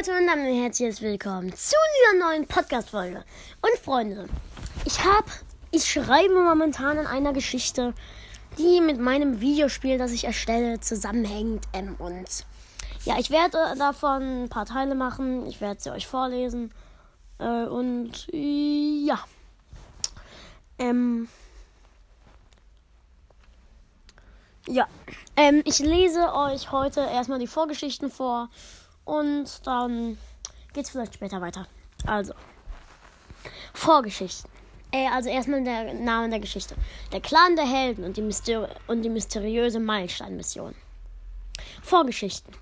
Leute und damit herzlich willkommen zu dieser neuen Podcast-Folge. Und Freunde, ich habe, ich schreibe momentan an einer Geschichte, die mit meinem Videospiel, das ich erstelle, zusammenhängt. Ähm, und ja, ich werde davon ein paar Teile machen. Ich werde sie euch vorlesen. Äh, und ja. Ähm. Ja. Ähm, ich lese euch heute erstmal die Vorgeschichten vor. Und dann geht's vielleicht später weiter. Also. Vorgeschichten. Äh, also erstmal der Name der Geschichte. Der Clan der Helden und die, Mysteri und die mysteriöse Meilenstein-Mission. Vorgeschichten.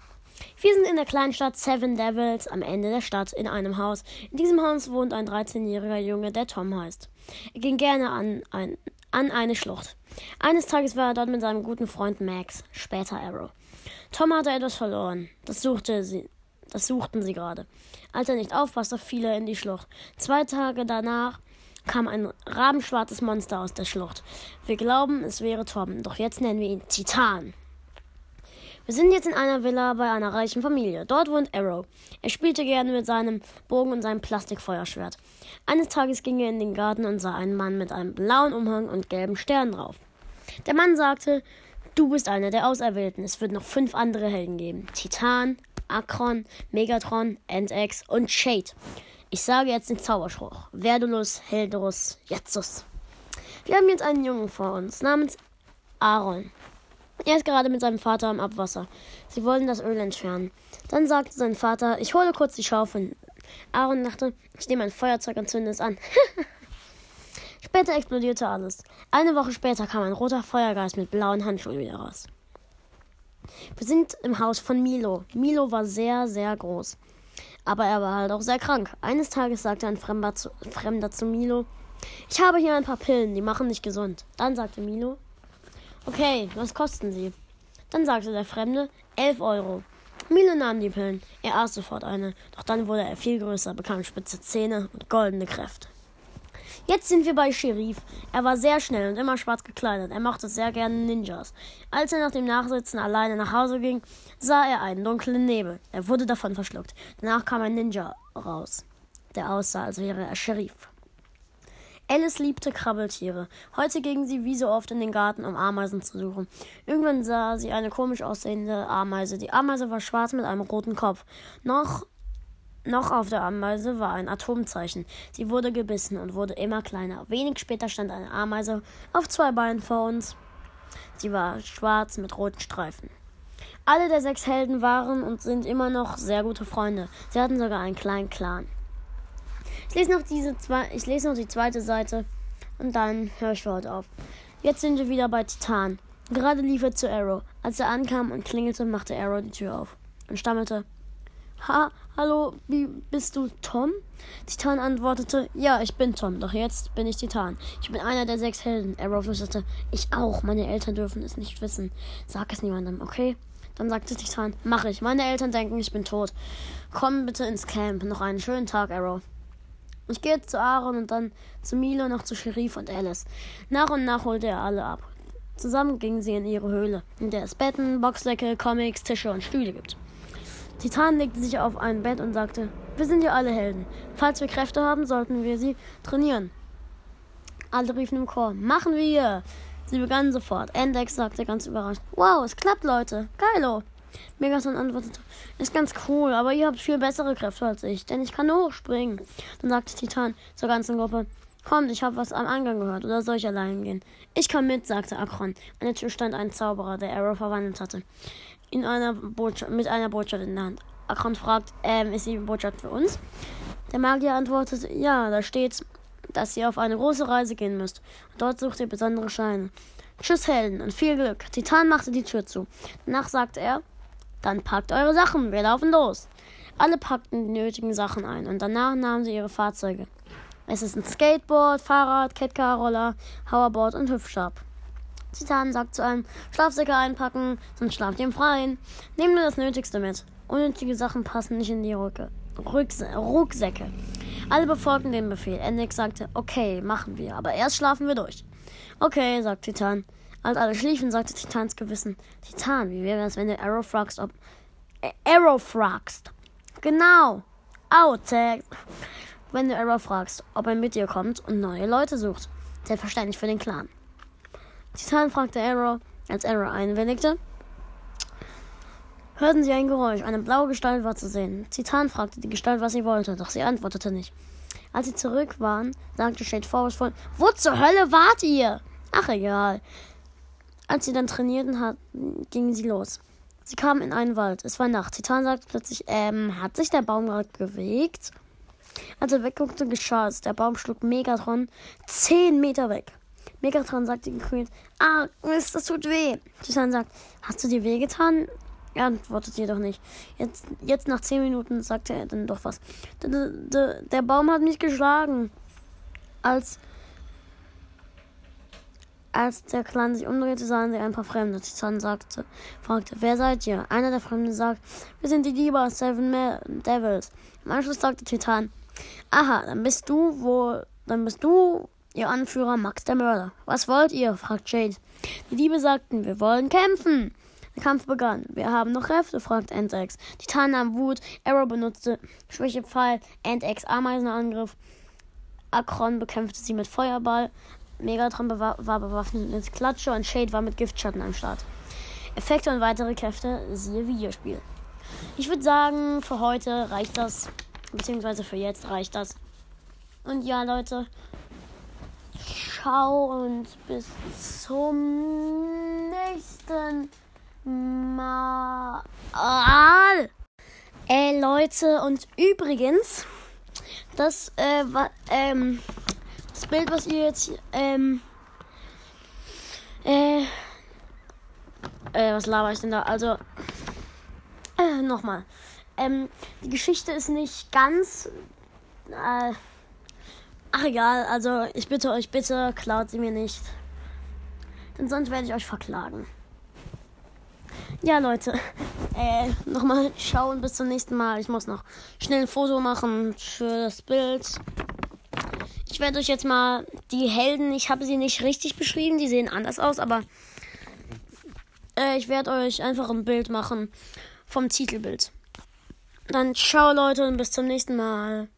Wir sind in der kleinen Stadt Seven Devils am Ende der Stadt in einem Haus. In diesem Haus wohnt ein 13-jähriger Junge, der Tom heißt. Er ging gerne an, ein, an eine Schlucht. Eines Tages war er dort mit seinem guten Freund Max, später Arrow. Tom hatte etwas verloren. Das suchte sie. Das suchten sie gerade. Als er nicht aufpasste, fiel er in die Schlucht. Zwei Tage danach kam ein rabenschwarzes Monster aus der Schlucht. Wir glauben, es wäre Tom, doch jetzt nennen wir ihn Titan. Wir sind jetzt in einer Villa bei einer reichen Familie. Dort wohnt Arrow. Er spielte gerne mit seinem Bogen und seinem Plastikfeuerschwert. Eines Tages ging er in den Garten und sah einen Mann mit einem blauen Umhang und gelben Sternen drauf. Der Mann sagte, du bist einer der Auserwählten. Es wird noch fünf andere Helden geben. Titan, Akron, Megatron, Entex und Shade. Ich sage jetzt den Zauberspruch. Verdulus, Heldurus, Jetsus. Wir haben jetzt einen Jungen vor uns namens Aaron. Er ist gerade mit seinem Vater am Abwasser. Sie wollen das Öl entfernen. Dann sagte sein Vater, ich hole kurz die Schaufel. Aaron dachte, ich nehme ein Feuerzeug und zünde es an. später explodierte alles. Eine Woche später kam ein roter Feuergeist mit blauen Handschuhen wieder raus. Wir sind im Haus von Milo. Milo war sehr, sehr groß. Aber er war halt auch sehr krank. Eines Tages sagte ein Fremder zu, Fremder zu Milo, ich habe hier ein paar Pillen, die machen dich gesund. Dann sagte Milo, okay, was kosten sie? Dann sagte der Fremde, elf Euro. Milo nahm die Pillen. Er aß sofort eine. Doch dann wurde er viel größer, bekam spitze Zähne und goldene Kräfte. Jetzt sind wir bei Sheriff. Er war sehr schnell und immer schwarz gekleidet. Er mochte sehr gerne Ninjas. Als er nach dem Nachsitzen alleine nach Hause ging, sah er einen dunklen Nebel. Er wurde davon verschluckt. Danach kam ein Ninja raus, der aussah, als wäre er Sheriff. Alice liebte Krabbeltiere. Heute ging sie wie so oft in den Garten, um Ameisen zu suchen. Irgendwann sah sie eine komisch aussehende Ameise. Die Ameise war schwarz mit einem roten Kopf. Noch noch auf der Ameise war ein Atomzeichen. Sie wurde gebissen und wurde immer kleiner. Wenig später stand eine Ameise auf zwei Beinen vor uns. Sie war schwarz mit roten Streifen. Alle der sechs Helden waren und sind immer noch sehr gute Freunde. Sie hatten sogar einen kleinen Clan. Ich lese noch diese zwei, ich lese noch die zweite Seite und dann höre ich für heute auf. Jetzt sind wir wieder bei Titan. Gerade lief er zu Arrow. Als er ankam und klingelte, machte Arrow die Tür auf und stammelte: Ha, hallo, wie bist du Tom? Titan antwortete, ja, ich bin Tom, doch jetzt bin ich Titan. Ich bin einer der sechs Helden. Arrow flüsterte, ich auch. Meine Eltern dürfen es nicht wissen. Sag es niemandem, okay? Dann sagte Titan, mach ich. Meine Eltern denken, ich bin tot. Komm bitte ins Camp. Noch einen schönen Tag, Arrow. Ich gehe zu Aaron und dann zu Milo, noch zu Sheriff und Alice. Nach und nach holte er alle ab. Zusammen gingen sie in ihre Höhle, in der es Betten, Boxdecke, Comics, Tische und Stühle gibt. Titan legte sich auf ein Bett und sagte, wir sind ja alle Helden. Falls wir Kräfte haben, sollten wir sie trainieren. Alle riefen im Chor, machen wir! Sie begannen sofort. Endex sagte ganz überrascht, wow, es klappt, Leute. Geilo! Megaton antwortete, ist ganz cool, aber ihr habt viel bessere Kräfte als ich, denn ich kann hochspringen. Dann sagte Titan zur ganzen Gruppe, kommt, ich habe was am Eingang gehört, oder soll ich allein gehen? Ich komme mit, sagte Akron. An der Tür stand ein Zauberer, der Arrow verwandelt hatte in einer Botschaft, mit einer Botschaft in der Hand. Akron fragt, ähm, ist die Botschaft für uns? Der Magier antwortet, ja, da steht, dass ihr auf eine große Reise gehen müsst. Dort sucht ihr besondere Scheine. Tschüss, Helden, und viel Glück. Titan machte die Tür zu. Danach sagte er, dann packt eure Sachen, wir laufen los. Alle packten die nötigen Sachen ein und danach nahmen sie ihre Fahrzeuge. Es ist ein Skateboard, Fahrrad, Kettcar, Roller, Hoverboard und Hüpfstab. Titan sagt zu einem Schlafsäcke einpacken, sonst schlaft ihr im Freien. Nehmen nur das Nötigste mit. Unnötige Sachen passen nicht in die Rücke. Rucksäcke. Alle befolgten den Befehl. Enix sagte, okay, machen wir, aber erst schlafen wir durch. Okay, sagt Titan. Als alle schliefen, sagte Titans Gewissen, Titan, wie wäre es, wenn du Arrow fragst, ob... Äh, Arrow fragst. Genau. Outtake. Wenn du Arrow fragst, ob er mit dir kommt und neue Leute sucht. Selbstverständlich für den Clan. Titan fragte Arrow, als Arrow einwilligte. Hörten sie ein Geräusch. Eine blaue Gestalt war zu sehen. Titan fragte die Gestalt, was sie wollte, doch sie antwortete nicht. Als sie zurück waren, sagte Shade vorwurfsvoll, Wo zur Hölle wart ihr? Ach egal. Als sie dann trainierten hatten, gingen sie los. Sie kamen in einen Wald. Es war Nacht. Titan sagte plötzlich, ähm, hat sich der Baum gerade bewegt? Als er wegguckte, geschah es. Der Baum schlug Megatron zehn Meter weg. Megatron sagte gekühlt, ah, Mist, das tut weh. Titan sagt, hast du dir wehgetan? Er antwortet jedoch nicht. Jetzt, jetzt nach zehn Minuten sagte er dann doch was. Der, der, Baum hat mich geschlagen. Als, als der Clan sich umdrehte, sahen sie ein paar Fremde. Titan sagte, fragte, wer seid ihr? Einer der Fremden sagt, wir sind die Diebe Seven Devils. Im Anschluss sagte Titan, aha, dann bist du wohl, dann bist du ihr Anführer Max der Mörder. Was wollt ihr? fragt Jade. Die Diebe sagten, wir wollen kämpfen. Der Kampf begann. Wir haben noch Kräfte, fragt Entex. Titan nahm Wut, Arrow benutzte Schwächepfeil, Entex Ameisenangriff. Akron bekämpfte sie mit Feuerball. Megatron war bewaffnet mit Klatsche und Shade war mit Giftschatten am Start. Effekte und weitere Kräfte, siehe Videospiel. Ich würde sagen, für heute reicht das. Beziehungsweise für jetzt reicht das. Und ja, Leute. Ciao und bis zum nächsten Mal. Äh, Leute, und übrigens, das, äh, war, ähm, das Bild, was ihr jetzt, ähm, äh, äh, was laber ich denn da? Also, äh, nochmal. Ähm, die Geschichte ist nicht ganz, äh, ach egal, also ich bitte euch, bitte klaut sie mir nicht. Denn sonst werde ich euch verklagen. Ja, Leute. Äh, nochmal schauen bis zum nächsten Mal. Ich muss noch schnell ein Foto machen für das Bild. Ich werde euch jetzt mal die Helden, ich habe sie nicht richtig beschrieben, die sehen anders aus, aber äh, ich werde euch einfach ein Bild machen vom Titelbild. Dann ciao Leute und bis zum nächsten Mal.